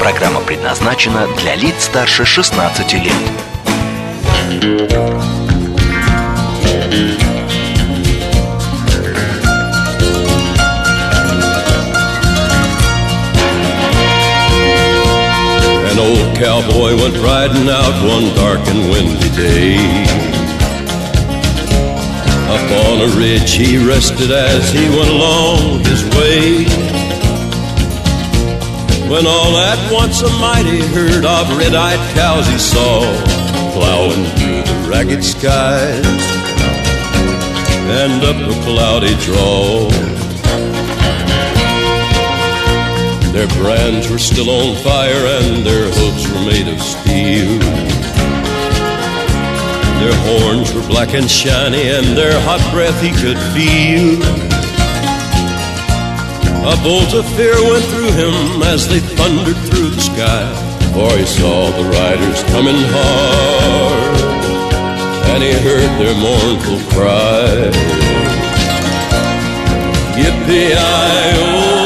Программа предназначена для лиц старше 16 лет. An old cowboy went riding out one dark and windy day. Up on a ridge he rested as he went along his way. When all at once a mighty herd of red-eyed cows he saw plowing through the ragged skies and up a cloudy draw. Their brands were still on fire and their hooves were made of steel. Their horns were black and shiny and their hot breath he could feel. A bolt of fear went through him as they thundered through the sky. For he saw the riders coming hard, and he heard their mournful cry. Yippee-i-oh,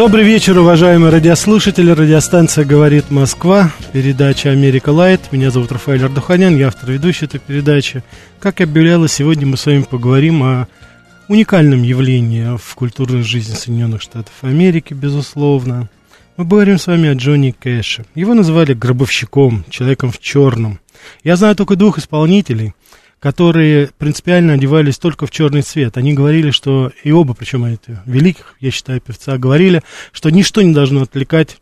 Добрый вечер, уважаемые радиослушатели. Радиостанция «Говорит Москва». Передача «Америка Лайт». Меня зовут Рафаэль Ардуханян, я автор и ведущий этой передачи. Как и объявлялось, сегодня мы с вами поговорим о уникальном явлении в культурной жизни Соединенных Штатов Америки, безусловно. Мы поговорим с вами о Джонни Кэше. Его называли гробовщиком, человеком в черном. Я знаю только двух исполнителей, которые принципиально одевались только в черный цвет. Они говорили, что, и оба, причем эти великих, я считаю, певца, говорили, что ничто не должно отвлекать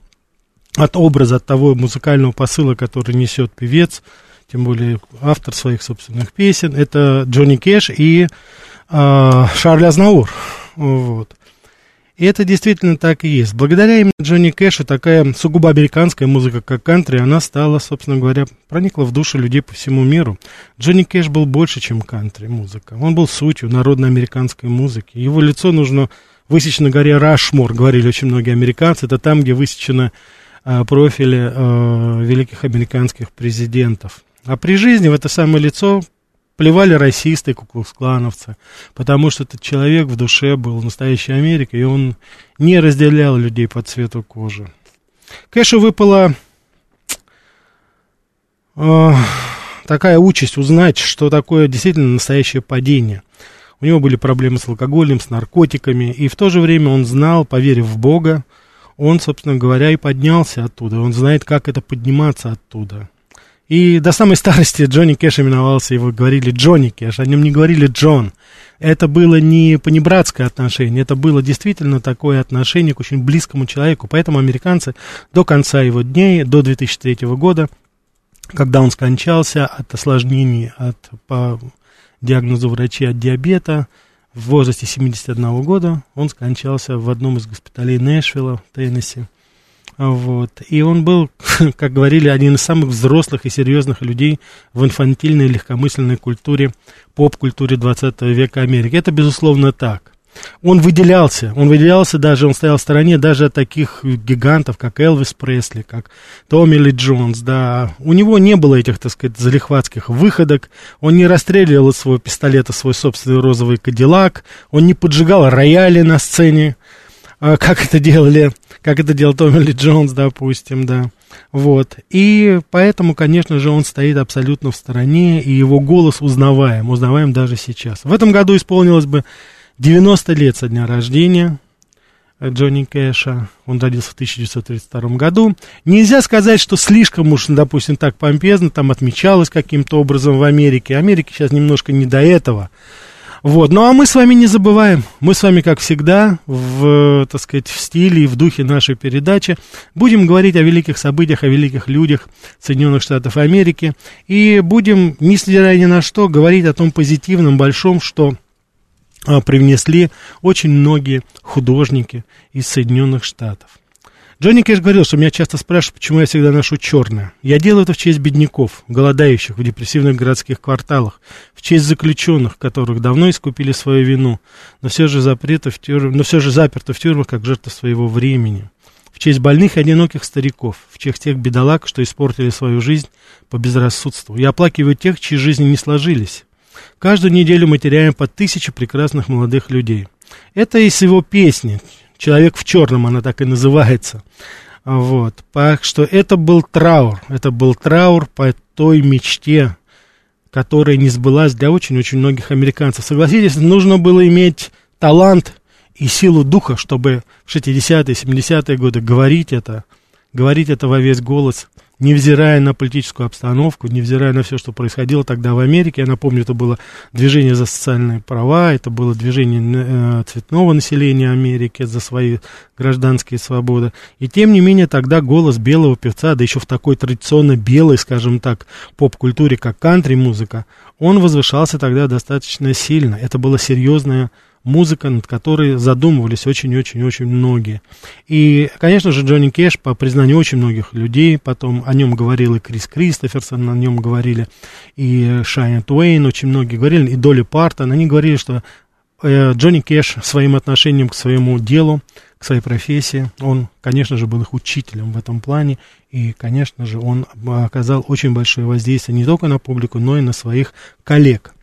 от образа, от того музыкального посыла, который несет певец, тем более автор своих собственных песен. Это Джонни Кэш и э, Шарль Азнаур. Вот. И это действительно так и есть. Благодаря именно Джонни Кэшу такая сугубо американская музыка, как кантри, она стала, собственно говоря, проникла в души людей по всему миру. Джонни Кэш был больше, чем кантри музыка. Он был сутью народно-американской музыки. Его лицо нужно высечь на горе Рашмор, говорили очень многие американцы. Это там, где высечены э, профили э, великих американских президентов. А при жизни в это самое лицо плевали расисты, куклукс-клановцы, потому что этот человек в душе был настоящей Америкой, и он не разделял людей по цвету кожи. Кэшу выпала э, такая участь узнать, что такое действительно настоящее падение. У него были проблемы с алкоголем, с наркотиками, и в то же время он знал, поверив в Бога, он, собственно говоря, и поднялся оттуда. Он знает, как это подниматься оттуда. И до самой старости Джонни Кэш именовался, его говорили Джонни Кэш, о нем не говорили Джон. Это было не понебратское отношение, это было действительно такое отношение к очень близкому человеку. Поэтому американцы до конца его дней, до 2003 года, когда он скончался от осложнений, от, по диагнозу врачей от диабета, в возрасте 71 года, он скончался в одном из госпиталей Нэшвилла, Теннесси. Вот. И он был, как говорили, один из самых взрослых и серьезных людей в инфантильной легкомысленной культуре, поп-культуре 20 века Америки. Это, безусловно, так. Он выделялся, он выделялся даже, он стоял в стороне даже от таких гигантов, как Элвис Пресли, как Томми Ли Джонс, да. У него не было этих, так сказать, залихватских выходок, он не расстреливал из своего пистолета свой собственный розовый кадиллак, он не поджигал рояли на сцене, а, как это делали, как это делал Томми Ли Джонс, допустим, да. Вот. И поэтому, конечно же, он стоит абсолютно в стороне, и его голос узнаваем, узнаваем даже сейчас. В этом году исполнилось бы 90 лет со дня рождения Джонни Кэша. Он родился в 1932 году. Нельзя сказать, что слишком уж, допустим, так помпезно там отмечалось каким-то образом в Америке. Америке сейчас немножко не до этого. Вот. Ну а мы с вами не забываем, мы с вами, как всегда, в, так сказать, в стиле и в духе нашей передачи будем говорить о великих событиях, о великих людях Соединенных Штатов Америки. И будем, несмотря ни на что, говорить о том позитивном, большом, что а, привнесли очень многие художники из Соединенных Штатов. Джонни Кэш говорил, что меня часто спрашивают, почему я всегда ношу черное. Я делаю это в честь бедняков, голодающих в депрессивных городских кварталах, в честь заключенных, которых давно искупили свою вину, но все же, запреты в тюрь... но все же заперты в тюрьмах, как жертвы своего времени. В честь больных и одиноких стариков, в честь тех бедолаг, что испортили свою жизнь по безрассудству. Я оплакиваю тех, чьи жизни не сложились. Каждую неделю мы теряем по тысяче прекрасных молодых людей. Это из его песни Человек в черном, она так и называется. Вот. Так что это был траур. Это был траур по той мечте, которая не сбылась для очень-очень многих американцев. Согласитесь, нужно было иметь талант и силу духа, чтобы в 60-е, 70-е годы говорить это, говорить это во весь голос – невзирая на политическую обстановку, невзирая на все, что происходило тогда в Америке. Я напомню, это было движение за социальные права, это было движение э, цветного населения Америки за свои гражданские свободы. И тем не менее тогда голос белого певца, да еще в такой традиционно белой, скажем так, поп-культуре, как кантри-музыка, он возвышался тогда достаточно сильно. Это было серьезное музыка, над которой задумывались очень-очень-очень многие. И, конечно же, Джонни Кэш, по признанию очень многих людей, потом о нем говорил и Крис Кристоферсон, о нем говорили и Шайан Туэйн, очень многие говорили, и Долли Партон, они говорили, что э, Джонни Кэш своим отношением к своему делу, к своей профессии, он, конечно же, был их учителем в этом плане, и, конечно же, он оказал очень большое воздействие не только на публику, но и на своих коллег.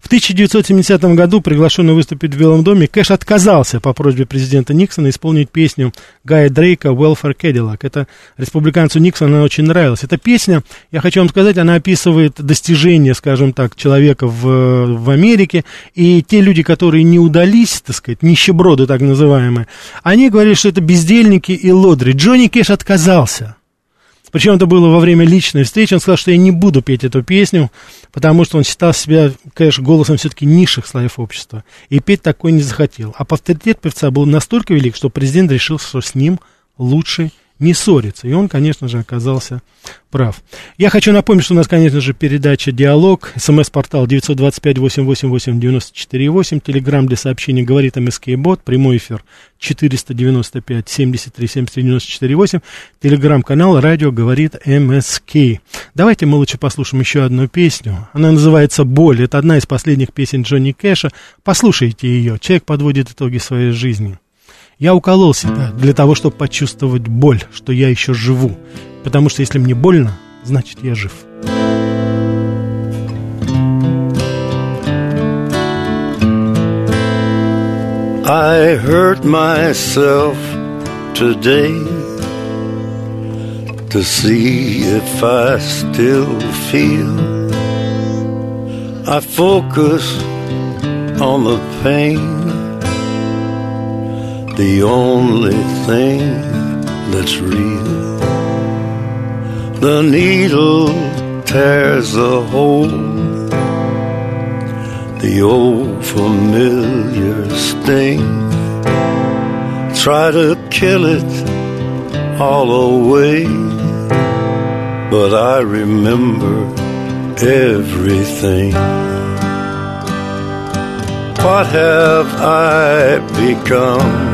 В 1970 году, приглашенный выступить в Белом доме, Кэш отказался по просьбе президента Никсона исполнить песню Гая Дрейка «Welfare Cadillac». Это республиканцу Никсону она очень нравилась. Эта песня, я хочу вам сказать, она описывает достижения, скажем так, человека в, в Америке, и те люди, которые не удались, так сказать, нищеброды так называемые, они говорили, что это бездельники и лодри. Джонни Кэш отказался. Причем это было во время личной встречи. Он сказал, что я не буду петь эту песню, потому что он считал себя, конечно, голосом все-таки низших слоев общества. И петь такой не захотел. А авторитет певца был настолько велик, что президент решил, что с ним лучше не ссориться. И он, конечно же, оказался прав. Я хочу напомнить, что у нас, конечно же, передача «Диалог», смс-портал 925-888-94-8, телеграмм для сообщений «Говорит МСК-бот», прямой эфир 495-73-73-94-8, телеграмм-канал «Радио говорит МСК». Давайте мы лучше послушаем еще одну песню. Она называется «Боль». Это одна из последних песен Джонни Кэша. Послушайте ее. Человек подводит итоги своей жизни. Я укололся-то для того, чтобы почувствовать боль, что я еще живу. Потому что если мне больно, значит я жив. I hurt myself today to see if I still feel. I focus on the pain. The only thing that's real. The needle tears a hole, the old familiar sting. Try to kill it all away, but I remember everything. What have I become?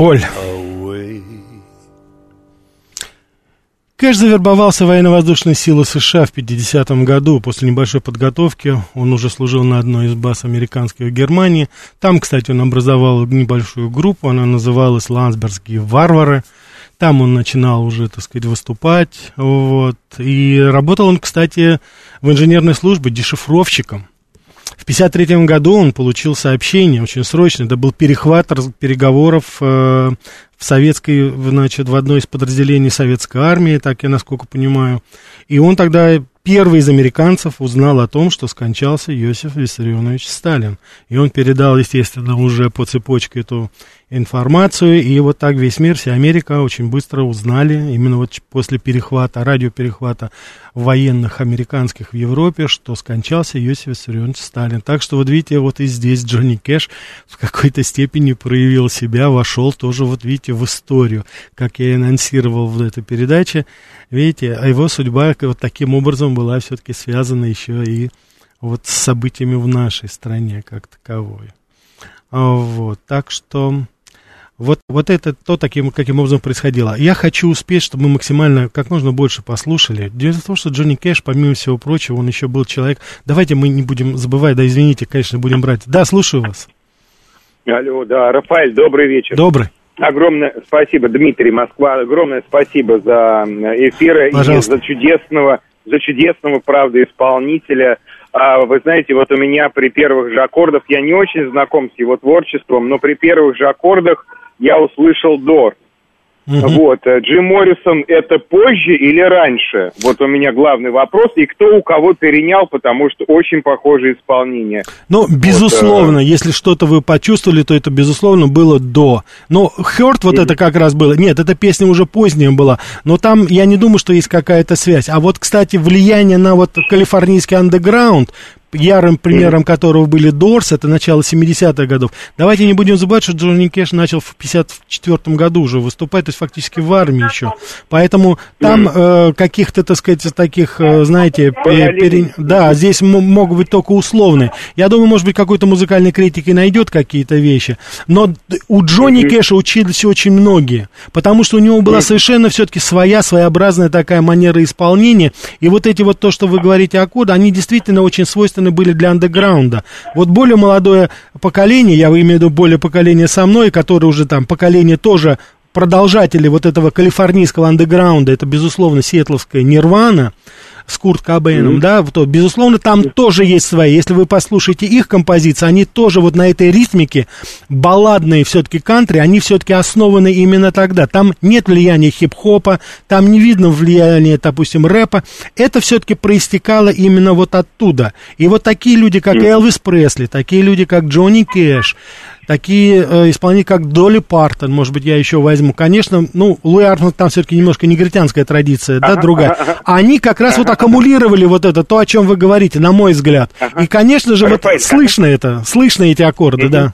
Боль. Кэш завербовался в военно-воздушные силы США в 50-м году. После небольшой подготовки он уже служил на одной из баз американских в Германии. Там, кстати, он образовал небольшую группу, она называлась «Ландсбергские варвары». Там он начинал уже, так сказать, выступать. Вот. И работал он, кстати, в инженерной службе дешифровщиком. В 1953 году он получил сообщение, очень срочно, это был перехват переговоров э, в советской, значит, в одной из подразделений советской армии, так я насколько понимаю. И он тогда первый из американцев узнал о том, что скончался Иосиф Виссарионович Сталин. И он передал, естественно, уже по цепочке эту информацию, и вот так весь мир, вся Америка очень быстро узнали, именно вот после перехвата, радиоперехвата военных американских в Европе, что скончался Иосиф Виссарионович Сталин. Так что вот видите, вот и здесь Джонни Кэш в какой-то степени проявил себя, вошел тоже, вот видите, в историю, как я и анонсировал в этой передаче. Видите, а его судьба вот таким образом была все-таки связана еще и вот с событиями в нашей стране как таковой. А, Вот, так что вот, вот это то, таким, каким образом происходило. Я хочу успеть, чтобы мы максимально, как можно больше послушали. Дело в том, что Джонни Кэш, помимо всего прочего, он еще был человек... Давайте мы не будем забывать, да, извините, конечно, будем брать. Да, слушаю вас. Алло, да, Рафаэль, добрый вечер. Добрый. Огромное спасибо, Дмитрий Москва, огромное спасибо за эфир и Пожалуйста. за чудесного, за чудесного, правда, исполнителя. а, вы знаете, вот у меня при первых же аккордах, я не очень знаком с его творчеством, но при первых же аккордах я услышал Дор. Угу. Вот, э, Джим Моррисон это позже или раньше? Вот у меня главный вопрос. И кто у кого перенял, потому что очень похожее исполнение. Ну, безусловно, вот, э... если что-то вы почувствовали, то это, безусловно, было до. Но Хёрт вот mm это как раз было. Нет, эта песня уже поздняя была. Но там, я не думаю, что есть какая-то связь. А вот, кстати, влияние на вот калифорнийский андеграунд ярым примером которого были Дорс, это начало 70-х годов. Давайте не будем забывать, что Джонни Кэш начал в 54 году уже выступать, то есть фактически в армии еще. Поэтому там э, каких-то, так сказать, таких, э, знаете, пере... да, здесь могут быть только условные. Я думаю, может быть, какой-то музыкальный критик и найдет какие-то вещи. Но у Джонни Кэша учились очень многие, потому что у него была совершенно все-таки своя, своеобразная такая манера исполнения. И вот эти вот то, что вы говорите о коде, они действительно очень свойственны свойственны были для андеграунда. Вот более молодое поколение, я имею в виду более поколение со мной, которое уже там поколение тоже продолжатели вот этого калифорнийского андеграунда, это, безусловно, сиэтловская нирвана, с Курт Кобейном, mm-hmm. да, то, безусловно, там mm-hmm. тоже есть свои. Если вы послушаете их композиции, они тоже вот на этой ритмике, балладные все-таки кантри, они все-таки основаны именно тогда. Там нет влияния хип-хопа, там не видно влияния, допустим, рэпа. Это все-таки проистекало именно вот оттуда. И вот такие люди, как mm-hmm. Элвис Пресли, такие люди, как Джонни Кэш, такие э, исполнители, как Долли Партон, может быть, я еще возьму. Конечно, ну, Луи Армстронг там все-таки немножко негритянская традиция, да, другая. Они как раз вот аккумулировали вот это, то, о чем вы говорите, на мой взгляд. И, конечно же, вот слышно это, слышно эти аккорды, да.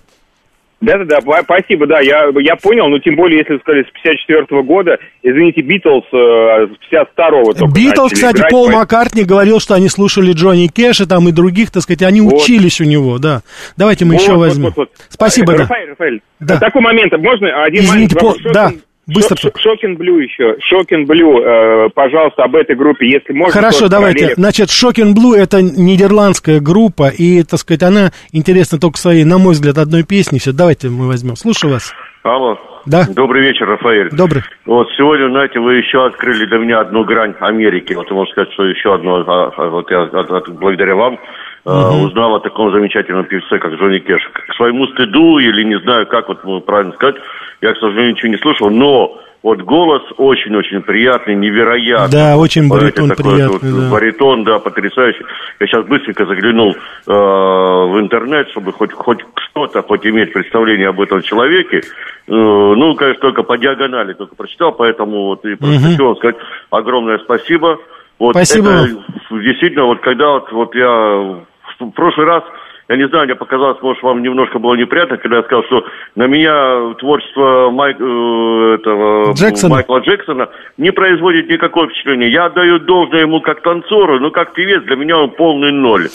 Да-да-да, спасибо, да, я, я понял, но тем более, если вы сказали с 54 -го года, извините, Битлз э, с 52-го только Битлз, кстати, играть, Пол Маккартни говорил, что они слушали Джонни Кэша там и других, так сказать, они вот. учились у него, да. Давайте мы вот, еще вот, возьмем. Вот, вот, вот. Спасибо, Рафаэль, да. Рафаэль, да. Такой момент, можно один Извините, маленький вопрос? По... Да. Быстро. Shocking Blue еще. Shocking Blue, э, пожалуйста, об этой группе, если можно. Хорошо, давайте. Параллели. Значит, Шокин Блю это нидерландская группа, и, так сказать, она интересна только своей, на мой взгляд, одной песней. Все, давайте мы возьмем. Слушаю вас. Алло. Да. Добрый вечер, Рафаэль. Добрый. Вот сегодня, знаете, вы еще открыли для меня одну грань Америки. Вот можно сказать, что еще одно, а, а, вот я от, от, благодаря вам угу. узнал о таком замечательном певце, как Джонни Кэш. К своему стыду, или не знаю, как вот правильно сказать, я, к сожалению, ничего не слышал, но вот голос очень-очень приятный, невероятный. Да, очень баритон такой, приятный, вот, да. Баритон, да, потрясающий. Я сейчас быстренько заглянул э, в интернет, чтобы хоть, хоть что-то, хоть иметь представление об этом человеке. Э, ну, конечно, только по диагонали только прочитал, поэтому вот и просто угу. хотел сказать огромное спасибо. Вот спасибо. Это, действительно, вот когда вот, вот я в прошлый раз я не знаю, мне показалось, может, вам немножко было неприятно, когда я сказал, что на меня творчество Майк, э, этого, Джексона. Майкла Джексона не производит никакого впечатления. Я отдаю должное ему как танцору, но как певец для меня он полный ноль.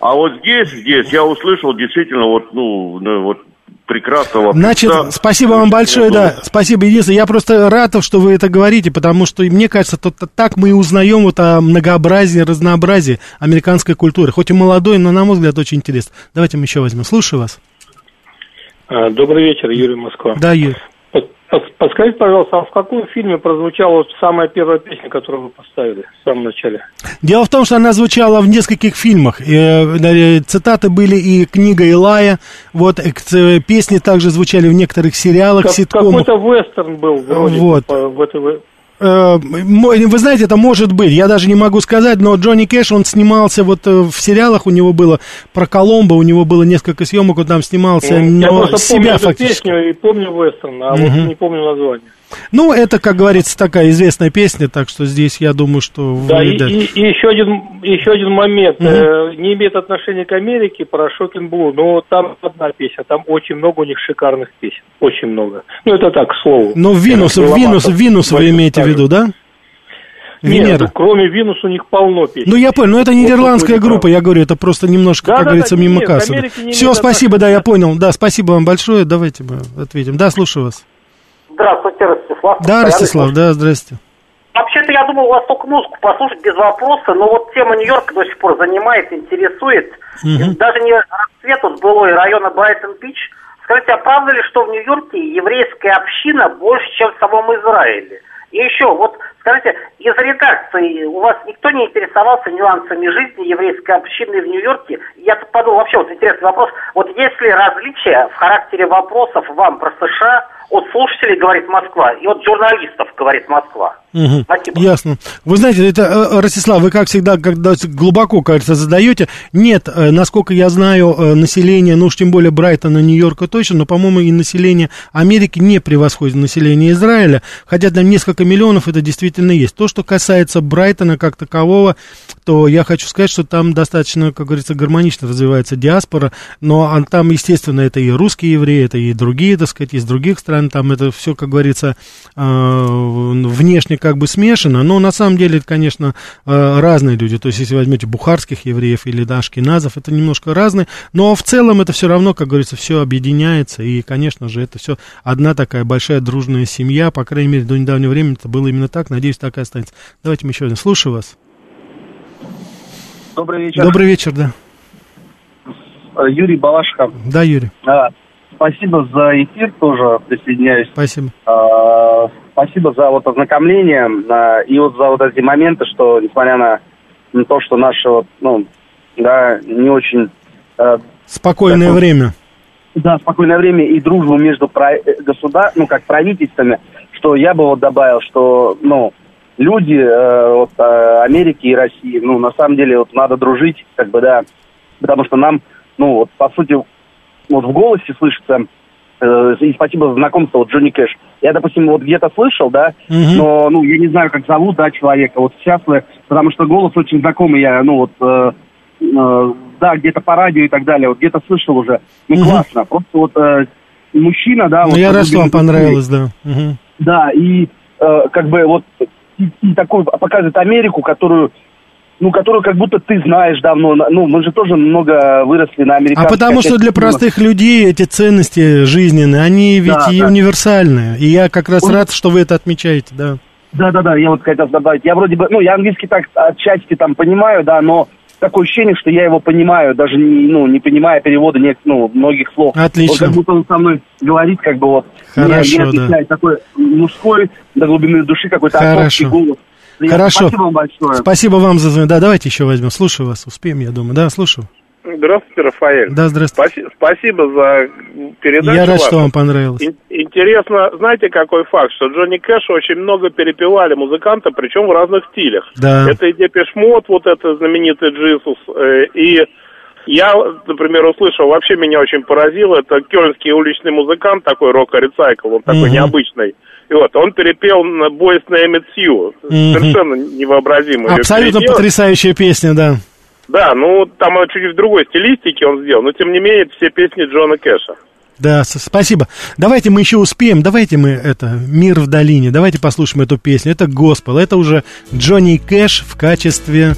А вот здесь, здесь я услышал действительно вот, ну, ну вот прекрасного. Значит, певца. спасибо вам большое, да, спасибо, единственное, я просто рад, что вы это говорите, потому что, мне кажется, то, так мы и узнаем вот о многообразии, разнообразии американской культуры, хоть и молодой, но, на мой взгляд, очень интересно. Давайте мы еще возьмем, слушаю вас. А, добрый вечер, Юрий Москва. Да, Юрий. Подскажите, пожалуйста, а в каком фильме прозвучала вот самая первая песня, которую вы поставили в самом начале? Дело в том, что она звучала в нескольких фильмах. Э, цитаты были и книга Илая, вот э, песни также звучали в некоторых сериалах, как, ситкомах. Какой-то вестерн был вроде вот. в этой Э, вы знаете, это может быть, я даже не могу сказать, но Джонни Кэш, он снимался вот э, в сериалах, у него было про Коломбо, у него было несколько съемок, он там снимался, ну, но я себя помню фактически. песню и помню вестерн, а угу. вот не помню название. Ну, это, как говорится, такая известная песня, так что здесь я думаю, что... Да, и, и, и еще, один, еще один момент. Угу. Э, не имеет отношения к Америке, про Шокин Блу, но там одна песня, там очень много у них шикарных песен, очень много. Ну, это так, к слову. Ну, Винус, Винус, Винус вы имеете в виду, да? Венера. Нет, ну, кроме Винус у них полно песен. Ну, я понял, но это нидерландская группа, я говорю, это просто немножко, да, как да, говорится, да, мимо кассы. Все, спасибо, да, я понял. Да, спасибо вам большое, давайте мы ответим. Да, слушаю вас. Здравствуйте, Ростислав. Да, Ростислав, да, здрасте. Вообще-то я думал вас только музыку послушать без вопроса, но вот тема Нью-Йорка до сих пор занимает, интересует. Угу. Даже не расцвет вот былой района Брайтон-Пич. Скажите, а правда ли, что в Нью-Йорке еврейская община больше, чем в самом Израиле? И еще, вот Скажите, из редакции у вас никто не интересовался нюансами жизни еврейской общины в Нью-Йорке? Я подумал, вообще, вот интересный вопрос. Вот есть ли различия в характере вопросов вам про США от слушателей говорит Москва и от журналистов говорит Москва? Угу. Ясно. Вы знаете, это, э, Ростислав, вы, как всегда, когда глубоко, кажется, задаете. Нет, э, насколько я знаю, э, население, ну уж тем более Брайтона, Нью-Йорка точно, но, по-моему, и население Америки не превосходит население Израиля, хотя там несколько миллионов это действительно есть. То, что касается Брайтона как такового, то я хочу сказать, что там достаточно, как говорится, гармонично развивается диаспора, но там, естественно, это и русские евреи, это и другие, так сказать, из других стран, там это все, как говорится, внешне как бы смешано, но на самом деле это, конечно, э, разные люди. То есть, если возьмете бухарских евреев или да, ашкеназов, это немножко разные, но в целом это все равно, как говорится, все объединяется, и, конечно же, это все одна такая большая дружная семья, по крайней мере, до недавнего времени это было именно так, надеюсь, так и останется. Давайте мы еще один. Слушаю вас. Добрый вечер. Добрый вечер, да. Э, Юрий Балашко. Да, Юрий. А, спасибо за эфир, тоже присоединяюсь. Спасибо. А, спасибо за вот ознакомление а, и вот за вот эти моменты, что несмотря на, на то, что наше вот, ну, да, не очень... А, Спокойное такое, время. Да, спокойное время и дружбу между про, государ, ну, как правительствами, что я бы вот добавил, что, ну, люди э, вот, э, Америки и России, ну, на самом деле, вот надо дружить, как бы, да, потому что нам, ну, вот, по сути, вот в голосе слышится Э, и спасибо за знакомство, вот Джонни Кэш. Я, допустим, вот где-то слышал, да, угу. но, ну, я не знаю, как зовут, да, человека, вот сейчас, потому что голос очень знакомый, я, ну, вот, э, э, да, где-то по радио и так далее, вот где-то слышал уже. Ну, угу. классно, просто вот э, мужчина, да. Ну, вот, я рад, что вам понравилось, да. Угу. Да, и э, как бы вот и, и такой показывает Америку, которую ну, которую как будто ты знаешь давно. Ну, мы же тоже много выросли на американских. А потому что для простых людей эти ценности жизненные, они ведь да, и да. универсальные. И я как раз Он... рад, что вы это отмечаете, да. Да, да, да, я вот хотел добавить. Я вроде бы, ну, я английский так отчасти там понимаю, да, но такое ощущение, что я его понимаю, даже не, ну, не понимая перевода не, ну, многих слов. Отлично. Вот как будто он со мной говорит, как бы вот, Хорошо, мне, мне да. такой мужской до глубины души какой-то отцовский голос. Хорошо. Спасибо вам большое. Спасибо вам за звонок. Да, давайте еще возьмем. Слушаю вас. Успеем, я думаю. Да, слушаю. Здравствуйте, Рафаэль. Да, здравствуйте. Спаси- спасибо за передачу. Я рад, вашу. что вам понравилось. Ин- интересно, знаете, какой факт, что Джонни Кэш очень много перепевали музыканта, причем в разных стилях. Да. Это и Depeche Mode, вот это знаменитый Jesus, э, и я, например, услышал, вообще меня очень поразило, это кёльнский уличный музыкант, такой Рока Рецайкл, он такой угу. необычный. И вот, он перепел на Boys Name It You. Mm-hmm. Совершенно невообразимый. Абсолютно потрясающая песня, да. Да, ну, там чуть в другой стилистике он сделал, но тем не менее, это все песни Джона Кэша. Да, спасибо. Давайте мы еще успеем, давайте мы это «Мир в долине», давайте послушаем эту песню. Это госпел, это уже Джонни Кэш в качестве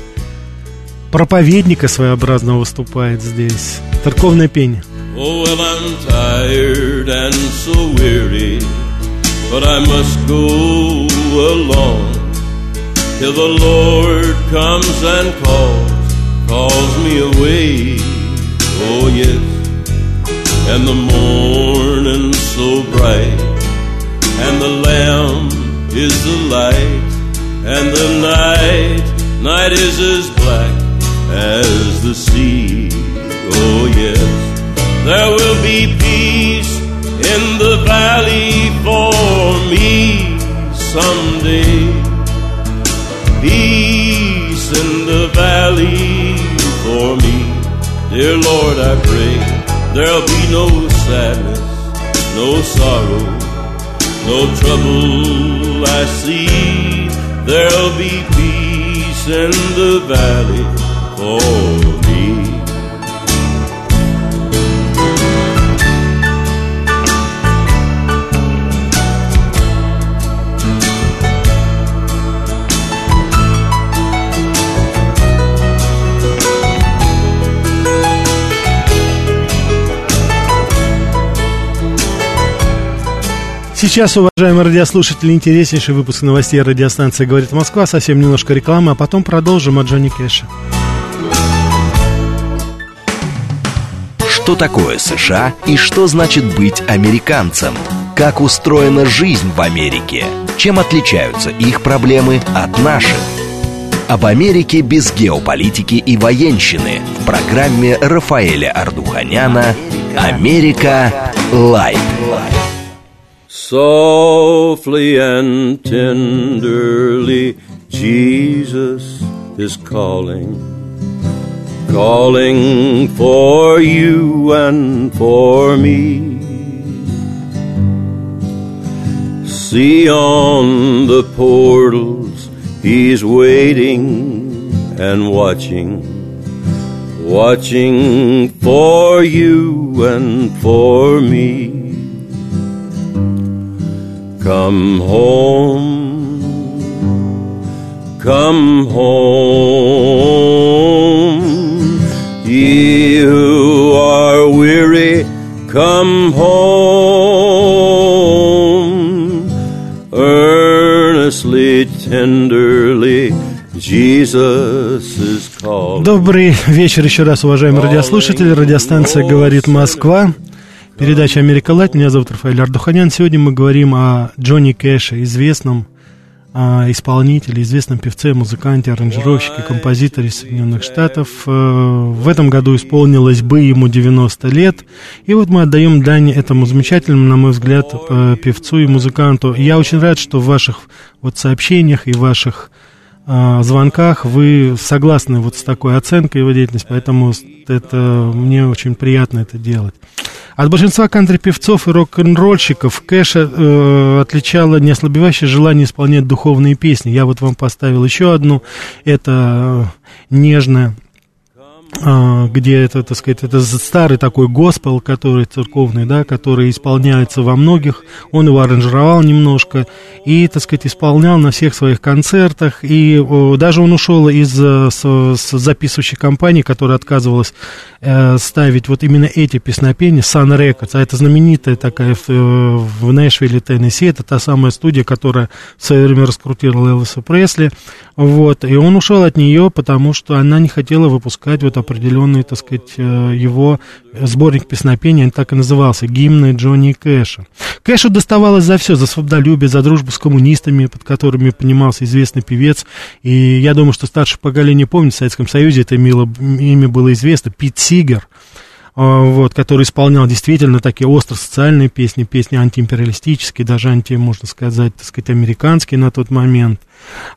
проповедника своеобразного выступает здесь. Церковное пение. Oh, well, I'm tired and so weary. But I must go along till the Lord comes and calls, calls me away. Oh, yes, and the morning so bright, and the lamb is the light, and the night, night is as black as the sea. Oh, yes, there will be peace in the valley for me someday. Peace in the valley for me. Dear Lord, I pray there'll be no sadness, no sorrow, no trouble I see. There'll be peace in the valley for me. Сейчас, уважаемые радиослушатели, интереснейший выпуск новостей радиостанции «Говорит Москва». Совсем немножко рекламы, а потом продолжим от Джонни Кэша. Что такое США и что значит быть американцем? как устроена жизнь в Америке, чем отличаются их проблемы от наших. Об Америке без геополитики и военщины в программе Рафаэля Ардуханяна «Америка. Лайт». Softly and tenderly, Jesus is calling, calling for you and for me. See on the portals, he's waiting and watching, watching for you and for me. Come home, come home, ye who are weary, come home, earnestly, tenderly, Jesus is calling. Добрый вечер еще раз, уважаемые радиослушатели. Радиостанция «Говорит Москва». Передача «Америка Лайт». Меня зовут Рафаэль Ардуханян. Сегодня мы говорим о Джонни Кэше, известном а, исполнителе, известном певце, музыканте, аранжировщике, композиторе Соединенных Штатов. Э, в этом году исполнилось бы ему 90 лет. И вот мы отдаем дань этому замечательному, на мой взгляд, э, певцу и музыканту. Я очень рад, что в ваших вот сообщениях и ваших а, звонках вы согласны вот с такой оценкой его деятельности, поэтому это мне очень приятно это делать. От большинства кантри-певцов и рок-н-ролльщиков Кэша э, отличало неослабевающее желание исполнять духовные песни. Я вот вам поставил еще одну. Это э, нежная где это, так сказать, это старый такой госпел, который церковный, да, который исполняется во многих, он его аранжировал немножко и, так сказать, исполнял на всех своих концертах, и даже он ушел из э, с, с записывающей компании, которая отказывалась э, ставить вот именно эти песнопения, Sun Records, а это знаменитая такая в, э, в Нэшвилле, Теннесси, это та самая студия, которая в свое время раскрутила Элвиса Пресли, вот, и он ушел от нее, потому что она не хотела выпускать вот определенный, так сказать, э, его сборник песнопений, он так и назывался, гимны Джонни Кэша. Кэшу доставалось за все, за свободолюбие, за дружбу с коммунистами, под которыми понимался известный певец, и я думаю, что старшее поколение помнит, в Советском Союзе это имя было известно, Пит Сигер, а, вот, который исполнял действительно такие остро социальные песни, песни антиимпериалистические, даже анти, можно сказать, так сказать, американские на тот момент.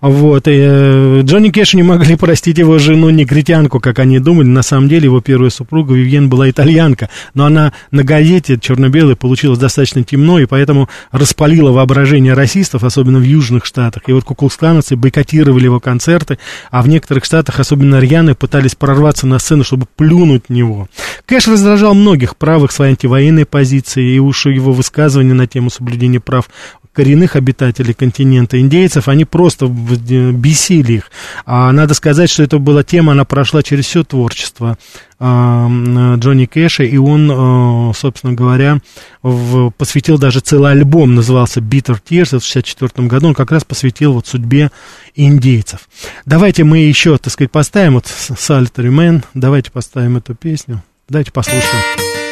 Вот, и э, Джонни Кэш не могли простить его жену негритянку, как они думали. На самом деле его первая супруга Вивьен была итальянка, но она на газете черно-белой получилась достаточно темно, и поэтому распалила воображение расистов, особенно в южных штатах. И вот куклуксклановцы бойкотировали его концерты, а в некоторых штатах, особенно рьяны, пытались прорваться на сцену, чтобы плюнуть него. Кэш раздражал многих правых своей антивоенной позиции, и уж его высказывания на тему соблюдения прав коренных обитателей континента индейцев, они просто бесили их. А надо сказать, что это была тема, она прошла через все творчество а, Джонни Кэша, и он, а, собственно говоря, в, посвятил даже целый альбом, назывался Bitter Tears, в 64 году, он как раз посвятил вот судьбе индейцев. Давайте мы еще, так сказать, поставим вот Solitary Man, давайте поставим эту песню, давайте послушаем.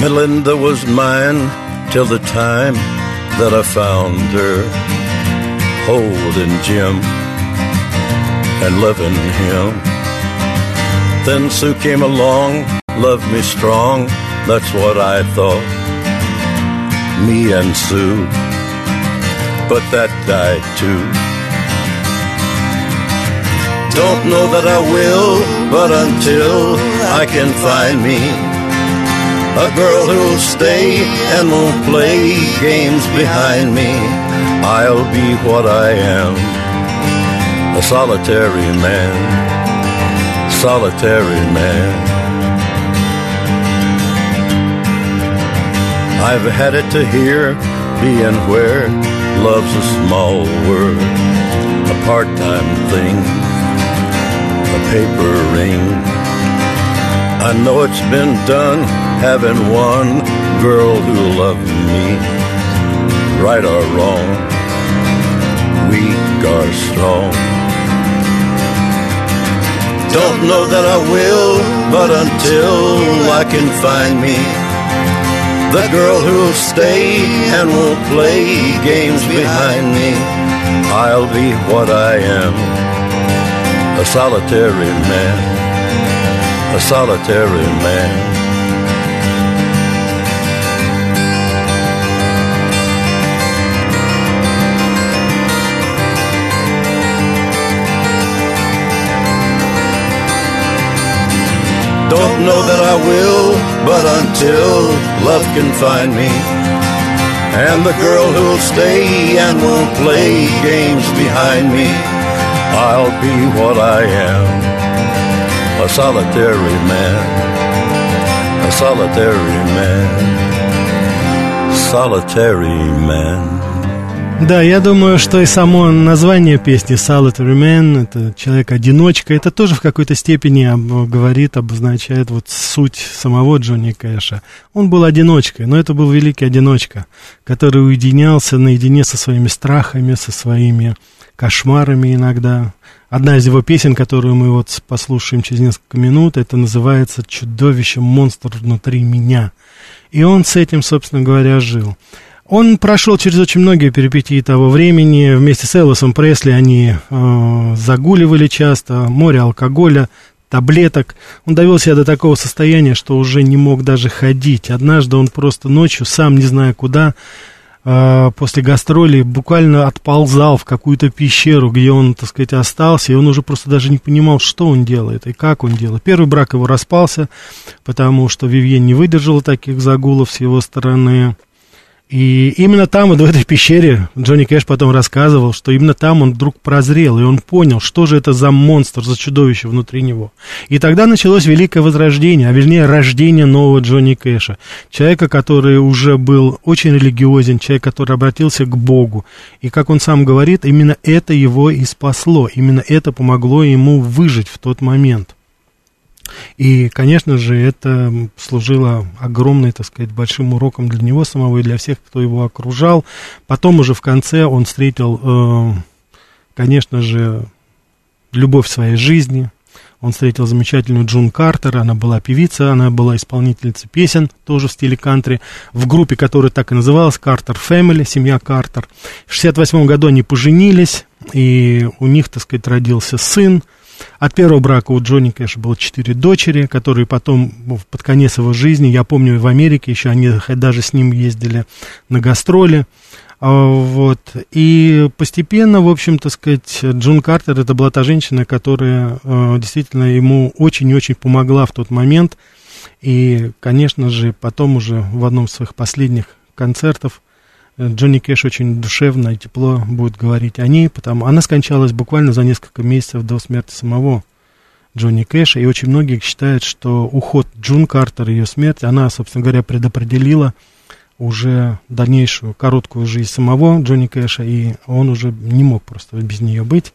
Melinda was mine till the time that I found her holding Jim and loving him. Then Sue came along, loved me strong, that's what I thought. Me and Sue, but that died too. Don't know that I will, but until I can find me a girl who'll stay and won't play games behind me. I'll be what I am, a solitary man, solitary man. I've had it to hear, being where love's a small word, a part-time thing, a paper ring. I know it's been done having one girl who loved me, right or wrong, weak or strong. Don't know that I will, but until I can find me the girl who'll stay and won't play games behind me, I'll be what I am a solitary man, a solitary man. Don't know that I will, but until love can find me, and the girl who'll stay and won't play games behind me, I'll be what I am solitary man, a solitary man, solitary man. Да, я думаю, что и само название песни Solitary Man, это человек-одиночка, это тоже в какой-то степени говорит, обозначает вот суть самого Джонни Кэша. Он был одиночкой, но это был великий одиночка, который уединялся наедине со своими страхами, со своими кошмарами иногда. Одна из его песен, которую мы вот послушаем через несколько минут, это называется «Чудовище, монстр внутри меня». И он с этим, собственно говоря, жил. Он прошел через очень многие перипетии того времени. Вместе с Элвисом Пресли они э, загуливали часто, море алкоголя, таблеток. Он довел себя до такого состояния, что уже не мог даже ходить. Однажды он просто ночью, сам не зная куда, после гастролей буквально отползал в какую-то пещеру, где он, так сказать, остался, и он уже просто даже не понимал, что он делает и как он делает. Первый брак его распался, потому что Вивьен не выдержала таких загулов с его стороны. И именно там, вот в этой пещере, Джонни Кэш потом рассказывал, что именно там он вдруг прозрел, и он понял, что же это за монстр, за чудовище внутри него. И тогда началось великое возрождение, а вернее рождение нового Джонни Кэша. Человека, который уже был очень религиозен, человек, который обратился к Богу. И, как он сам говорит, именно это его и спасло, именно это помогло ему выжить в тот момент. И, конечно же, это служило огромным, так сказать, большим уроком для него самого и для всех, кто его окружал. Потом уже в конце он встретил, э, конечно же, любовь своей жизни. Он встретил замечательную Джун Картер, она была певица, она была исполнительницей песен, тоже в стиле кантри, в группе, которая так и называлась, Картер Family, семья Картер. В 68 году они поженились, и у них, так сказать, родился сын, от первого брака у Джонни Кэша было четыре дочери, которые потом, под конец его жизни, я помню, в Америке еще они даже с ним ездили на гастроли. А, вот. И постепенно, в общем-то, сказать, Джун Картер, это была та женщина, которая э, действительно ему очень и очень помогла в тот момент. И, конечно же, потом уже в одном из своих последних концертов Джонни Кэш очень душевно и тепло будет говорить о ней, потому она скончалась буквально за несколько месяцев до смерти самого Джонни Кэша, и очень многие считают, что уход Джун Картер, ее смерть, она, собственно говоря, предопределила уже дальнейшую короткую жизнь самого Джонни Кэша, и он уже не мог просто без нее быть.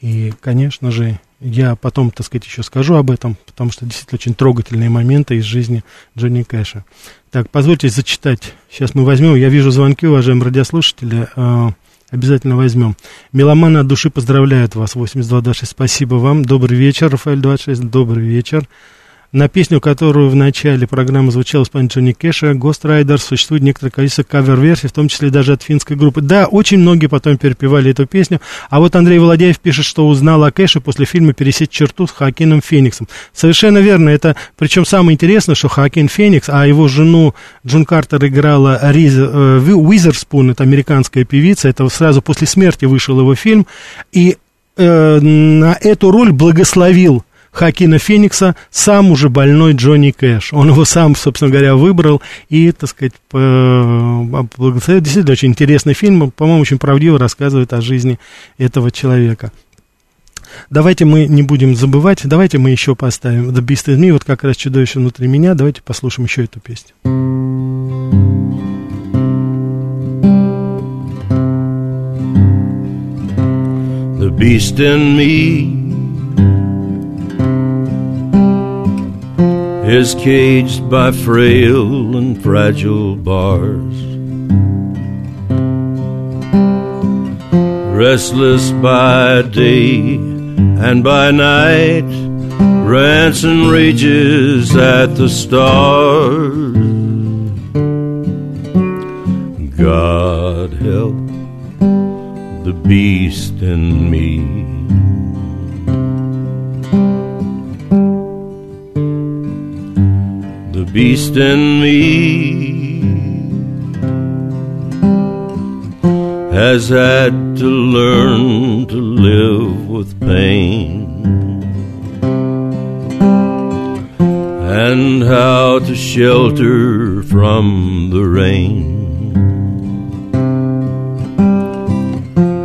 И, конечно же, я потом, так сказать, еще скажу об этом, потому что действительно очень трогательные моменты из жизни Джонни Кэша. Так, позвольте зачитать. Сейчас мы возьмем. Я вижу звонки, уважаемые радиослушатели. Э, обязательно возьмем. Меломаны от души поздравляют вас. 8226. Спасибо вам. Добрый вечер, Рафаэль 26. Добрый вечер. На песню, которую в начале программы звучал исполнитель Джонни Кэша, Ghost Rider, существует некоторое количество кавер-версий, в том числе даже от финской группы. Да, очень многие потом перепевали эту песню. А вот Андрей Володяев пишет, что узнал о Кэше после фильма «Пересечь черту» с Хакином Фениксом. Совершенно верно. Это, причем самое интересное, что Хакин Феникс, а его жену Джун Картер играла Риз э, Уизерспун, это американская певица, это сразу после смерти вышел его фильм, и э, на эту роль благословил Хакина Феникса сам уже больной Джонни Кэш. Он его сам, собственно говоря, выбрал и, так сказать, благословил. Действительно, очень интересный фильм, по-моему, очень правдиво рассказывает о жизни этого человека. Давайте мы не будем забывать, давайте мы еще поставим The Beast in Me, вот как раз чудовище внутри меня, давайте послушаем еще эту песню. The beast in me is caged by frail and fragile bars. Restless by day and by night, Ransom rages at the stars. God help the beast in me. Beast in me has had to learn to live with pain and how to shelter from the rain.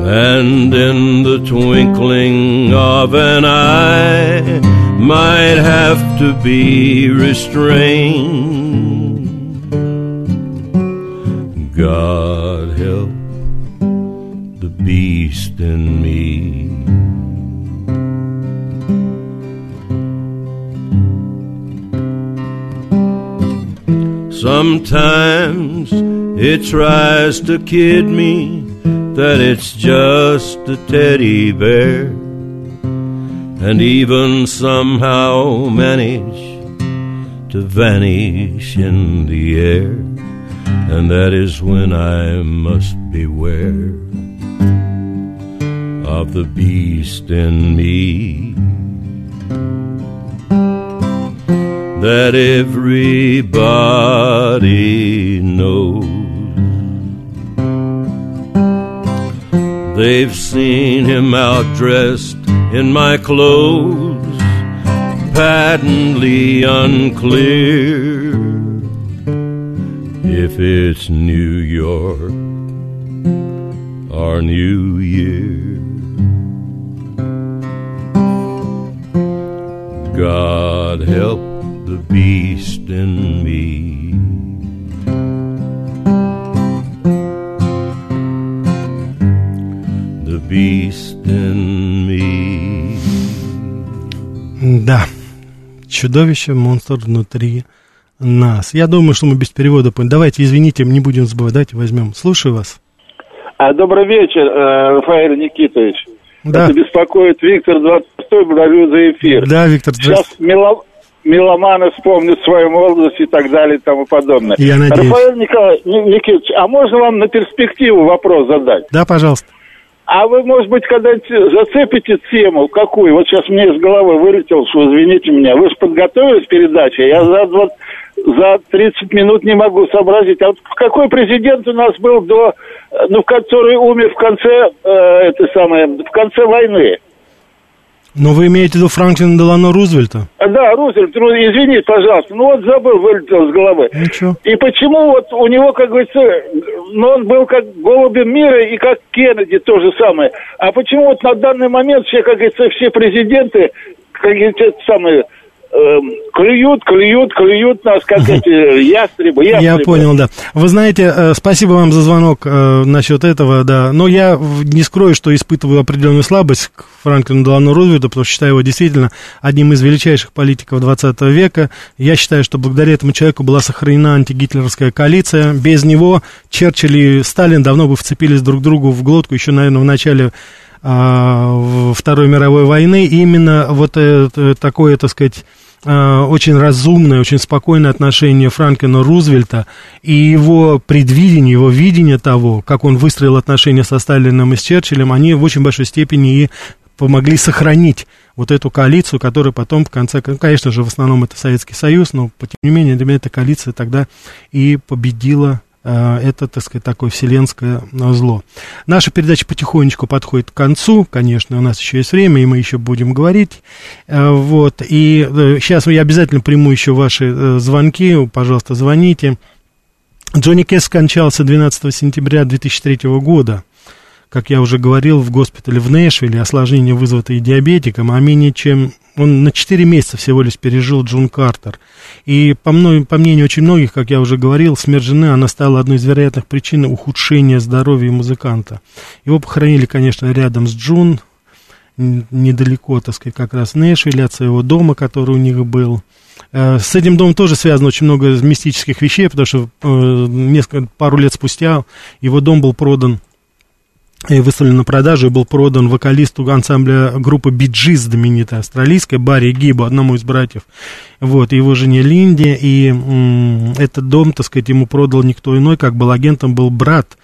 And in the twinkling of an eye, might have to be restrained. God help the beast in me. Sometimes it tries to kid me that it's just a teddy bear, and even somehow manage to vanish in the air, and that is when I must beware of the beast in me. That everybody knows. They've seen him outdressed in my clothes, patently unclear if it's New York or New Year. God help the beast in me. Чудовище, монстр внутри нас. Я думаю, что мы без перевода поняли. Давайте, извините, не будем забывать. Давайте возьмем. Слушаю вас. А, Добрый вечер, э, Рафаэль Никитович. Да. Это беспокоит Виктор 26 благодарю за эфир. Да, Виктор, Сейчас мело- меломаны вспомнят свою молодость и так далее и тому подобное. Я надеюсь. Рафаэль Николай- Ни- Никитович, а можно вам на перспективу вопрос задать? Да, пожалуйста. А вы, может быть, когда-нибудь зацепите тему какую? Вот сейчас мне из головы вылетел, что извините меня. Вы же подготовились к передаче, я за, 20 за 30 минут не могу сообразить. А вот какой президент у нас был до, э, ну, который умер в конце, э, этой самой, в конце войны? Но вы имеете в виду Франклина Делано Рузвельта? А, Да, Рузвельт, ну, извините, пожалуйста, ну вот забыл, вылетел с головы. Ничего. И почему вот у него, как говорится, ну он был как голубем мира и как Кеннеди то же самое. А почему вот на данный момент все, как говорится, все президенты, как говорится, самые, клюют, клюют, клюют нас, как эти ястребы, ястребы. Я понял, да. Вы знаете, э, спасибо вам за звонок э, насчет этого, да. Но я не скрою, что испытываю определенную слабость к Франклину Делану Рузвельту, потому что считаю его действительно одним из величайших политиков 20 века. Я считаю, что благодаря этому человеку была сохранена антигитлеровская коалиция. Без него Черчилль и Сталин давно бы вцепились друг другу в глотку еще, наверное, в начале а, Второй мировой войны. И именно вот такое, так сказать, очень разумное, очень спокойное отношение Франклина Рузвельта и его предвидение, его видение того, как он выстроил отношения со Сталином и с Черчиллем, они в очень большой степени и помогли сохранить вот эту коалицию, которая потом в конце, конечно же, в основном это Советский Союз, но тем не менее для меня эта коалиция тогда и победила э, это, так сказать, такое вселенское э, зло. Наша передача потихонечку подходит к концу, конечно, у нас еще есть время, и мы еще будем говорить, Э, вот, и сейчас я обязательно приму еще ваши э, звонки, пожалуйста, звоните. Джонни Кэс скончался 12 сентября 2003 года как я уже говорил, в госпитале в Нэшвилле, осложнения, вызванные диабетиком, а менее чем он на 4 месяца всего лишь пережил Джон Картер. И по, мной, по мнению очень многих, как я уже говорил, смерть жены, она стала одной из вероятных причин ухудшения здоровья музыканта. Его похоронили, конечно, рядом с Джун, недалеко, так сказать, как раз Нэшвилля, от своего дома, который у них был. Э, С этим домом тоже связано очень много мистических вещей, потому что э, несколько, пару лет спустя его дом был продан и выставлен на продажу и был продан вокалисту ансамбля группы Биджи, знаменитой австралийской, Барри Гибу, одному из братьев, вот, его жене Линде, и м- этот дом, так сказать, ему продал никто иной, как был агентом, был брат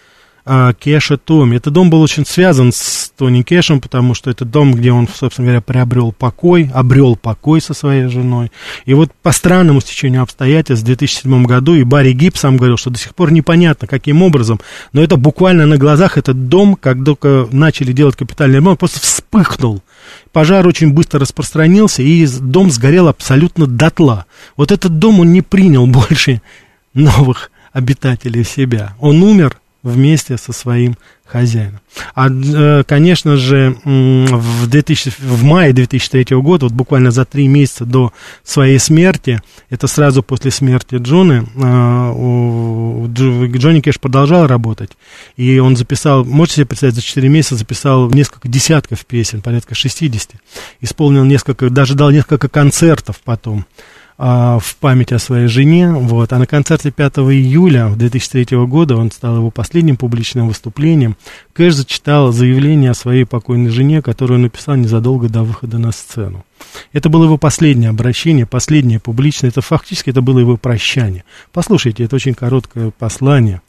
а, Кеша Томи. Этот дом был очень связан с Тони Кешем, потому что это дом, где он, собственно говоря, приобрел покой, обрел покой со своей женой. И вот по странному стечению обстоятельств в 2007 году, и Барри Гиб сам говорил, что до сих пор непонятно, каким образом, но это буквально на глазах этот дом, как только начали делать капитальный ремонт, просто вспыхнул. Пожар очень быстро распространился, и дом сгорел абсолютно дотла. Вот этот дом, он не принял больше новых обитателей себя. Он умер вместе со своим хозяином. А, э, конечно же, в, 2000, в мае 2003 года, вот буквально за три месяца до своей смерти, это сразу после смерти Джоны, э, Джонни Кэш продолжал работать, и он записал, можете себе представить, за 4 месяца записал несколько десятков песен, порядка 60, исполнил несколько, даже дал несколько концертов потом. А, в память о своей жене. Вот. А на концерте 5 июля 2003 года, он стал его последним публичным выступлением, Кэш зачитал заявление о своей покойной жене, которое он написал незадолго до выхода на сцену. Это было его последнее обращение, последнее публичное, это фактически это было его прощание. Послушайте, это очень короткое послание.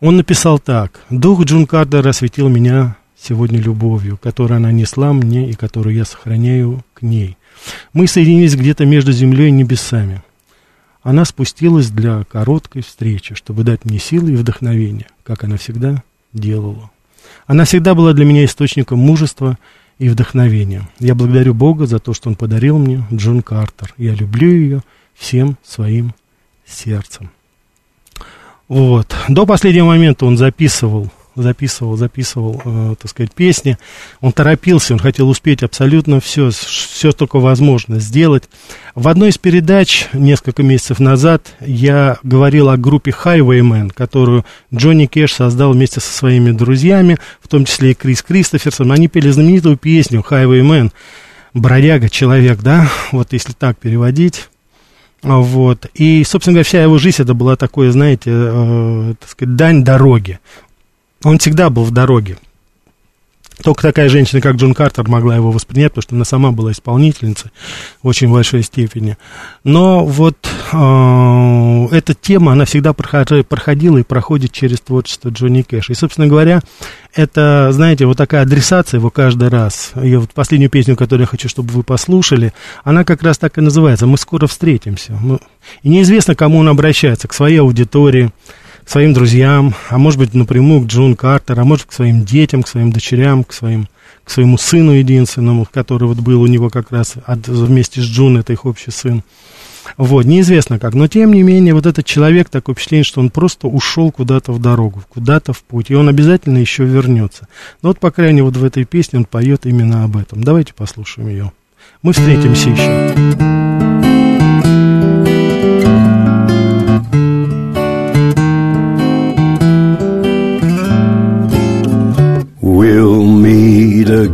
Он написал так. «Дух Джун Картер осветил меня сегодня любовью, которую она несла мне и которую я сохраняю к ней. Мы соединились где-то между землей и небесами. Она спустилась для короткой встречи, чтобы дать мне силы и вдохновение, как она всегда делала. Она всегда была для меня источником мужества и вдохновения. Я благодарю Бога за то, что Он подарил мне Джон Картер. Я люблю ее всем своим сердцем. Вот. До последнего момента он записывал записывал, записывал, э, так сказать, песни. Он торопился, он хотел успеть абсолютно все, все только возможно сделать. В одной из передач несколько месяцев назад я говорил о группе Highwaymen, которую Джонни Кэш создал вместе со своими друзьями, в том числе и Крис Кристоферсон. Они пели знаменитую песню Highwaymen. Бродяга, человек, да, вот если так переводить. Вот. И, собственно говоря, вся его жизнь это была такое, знаете, э, так сказать, дань дороге. Он всегда был в дороге. Только такая женщина, как Джон Картер, могла его воспринять, потому что она сама была исполнительницей в очень большой степени. Но вот э, эта тема, она всегда проходила и проходит через творчество Джонни Кэша. И, собственно говоря, это, знаете, вот такая адресация его каждый раз. И вот последнюю песню, которую я хочу, чтобы вы послушали, она как раз так и называется «Мы скоро встретимся». И неизвестно, к кому он обращается, к своей аудитории, своим друзьям, а может быть напрямую к Джон Картер, а может к своим детям, к своим дочерям, к, своим, к своему сыну единственному, который вот был у него как раз от, вместе с Джун, это их общий сын. Вот, неизвестно как, но тем не менее, вот этот человек, такое впечатление, что он просто ушел куда-то в дорогу, куда-то в путь, и он обязательно еще вернется. Но вот, по крайней мере, вот в этой песне он поет именно об этом. Давайте послушаем ее. Мы встретимся еще.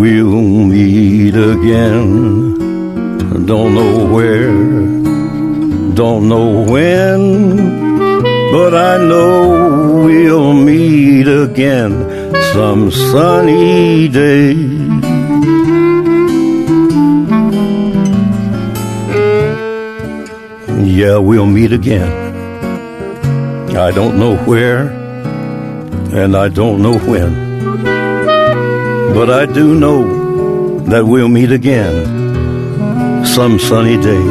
We'll meet again. Don't know where, don't know when, but I know we'll meet again some sunny day. Yeah, we'll meet again. I don't know where, and I don't know when But I do know that we'll meet again some sunny day.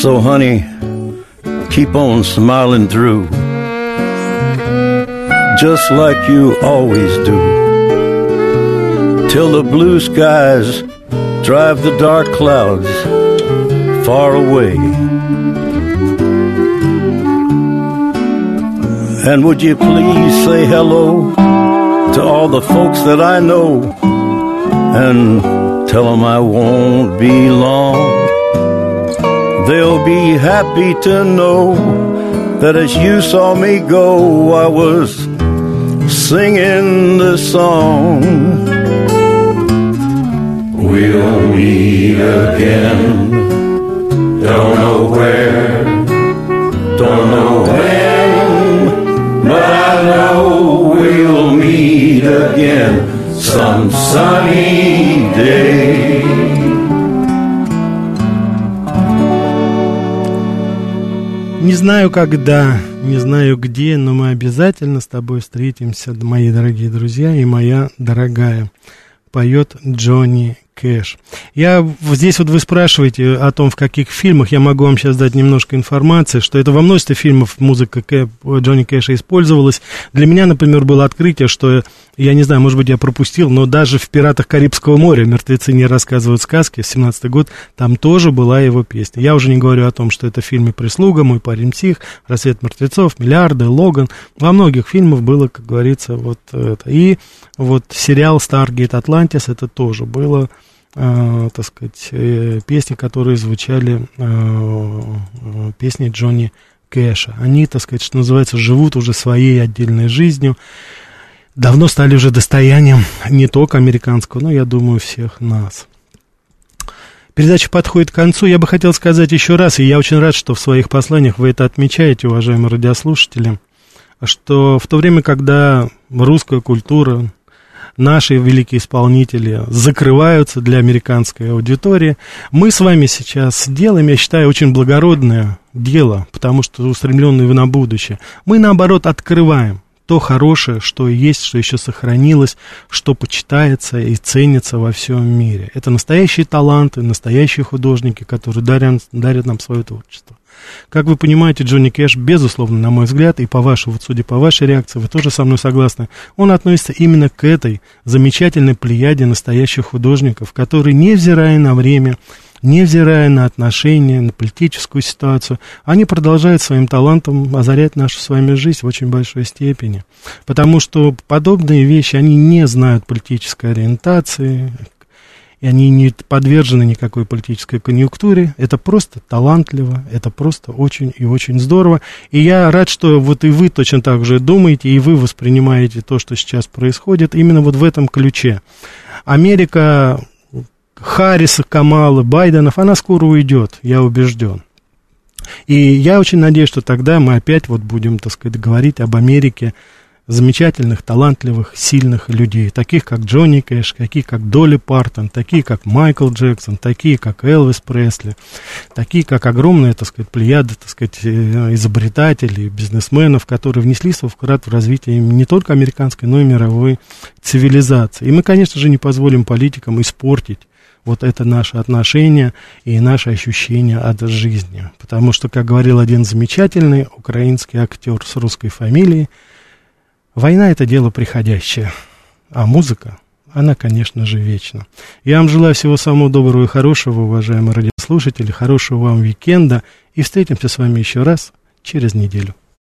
So, honey, keep on smiling through, just like you always do, till the blue skies drive the dark clouds far away. And would you please say hello to all the folks that I know and tell them I won't be long. They'll be happy to know that as you saw me go, I was singing this song. We'll meet again. Don't know where, don't know but I we'll meet again some sunny day. Не знаю когда, не знаю где, но мы обязательно с тобой встретимся, мои дорогие друзья и моя дорогая. Поет Джонни Кэш. Я здесь вот вы спрашиваете о том, в каких фильмах. Я могу вам сейчас дать немножко информации, что это во множестве фильмов музыка Кэ, Джонни Кэша использовалась. Для меня, например, было открытие, что, я не знаю, может быть, я пропустил, но даже в «Пиратах Карибского моря» «Мертвецы не рассказывают сказки», 17 год, там тоже была его песня. Я уже не говорю о том, что это фильмы «Прислуга», «Мой парень псих», «Рассвет мертвецов», «Миллиарды», «Логан». Во многих фильмах было, как говорится, вот это. И вот сериал «Старгейт Атлантис» это тоже было э, так сказать, э, песни, которые звучали, э, э, песни Джонни Кэша. Они, так сказать, что называется, живут уже своей отдельной жизнью. Давно стали уже достоянием не только американского, но, я думаю, всех нас. Передача подходит к концу. Я бы хотел сказать еще раз, и я очень рад, что в своих посланиях вы это отмечаете, уважаемые радиослушатели, что в то время, когда русская культура, наши великие исполнители закрываются для американской аудитории. Мы с вами сейчас делаем, я считаю, очень благородное дело, потому что устремленные на будущее. Мы, наоборот, открываем то хорошее, что есть, что еще сохранилось, что почитается и ценится во всем мире. Это настоящие таланты, настоящие художники, которые дарят, дарят нам свое творчество. Как вы понимаете, Джонни Кэш, безусловно, на мой взгляд, и по вашей, вот судя по вашей реакции, вы тоже со мной согласны, он относится именно к этой замечательной плеяде настоящих художников, которые, невзирая на время, невзирая на отношения, на политическую ситуацию, они продолжают своим талантом озарять нашу с вами жизнь в очень большой степени. Потому что подобные вещи, они не знают политической ориентации, и они не подвержены никакой политической конъюнктуре. Это просто талантливо, это просто очень и очень здорово. И я рад, что вот и вы точно так же думаете, и вы воспринимаете то, что сейчас происходит, именно вот в этом ключе. Америка Харриса, Камала, Байденов, она скоро уйдет, я убежден. И я очень надеюсь, что тогда мы опять вот будем, так сказать, говорить об Америке, замечательных, талантливых, сильных людей, таких как Джонни Кэш, такие как Долли Партон, такие как Майкл Джексон, такие как Элвис Пресли, такие как огромная, так сказать, плеяда, так сказать, э, изобретателей, бизнесменов, которые внесли свой вклад в развитие не только американской, но и мировой цивилизации. И мы, конечно же, не позволим политикам испортить вот это наше отношение и наше ощущение от жизни. Потому что, как говорил один замечательный украинский актер с русской фамилией, Война это дело приходящее, а музыка, она, конечно же, вечна. Я вам желаю всего самого доброго и хорошего, уважаемые радиослушатели, хорошего вам уикенда, и встретимся с вами еще раз через неделю.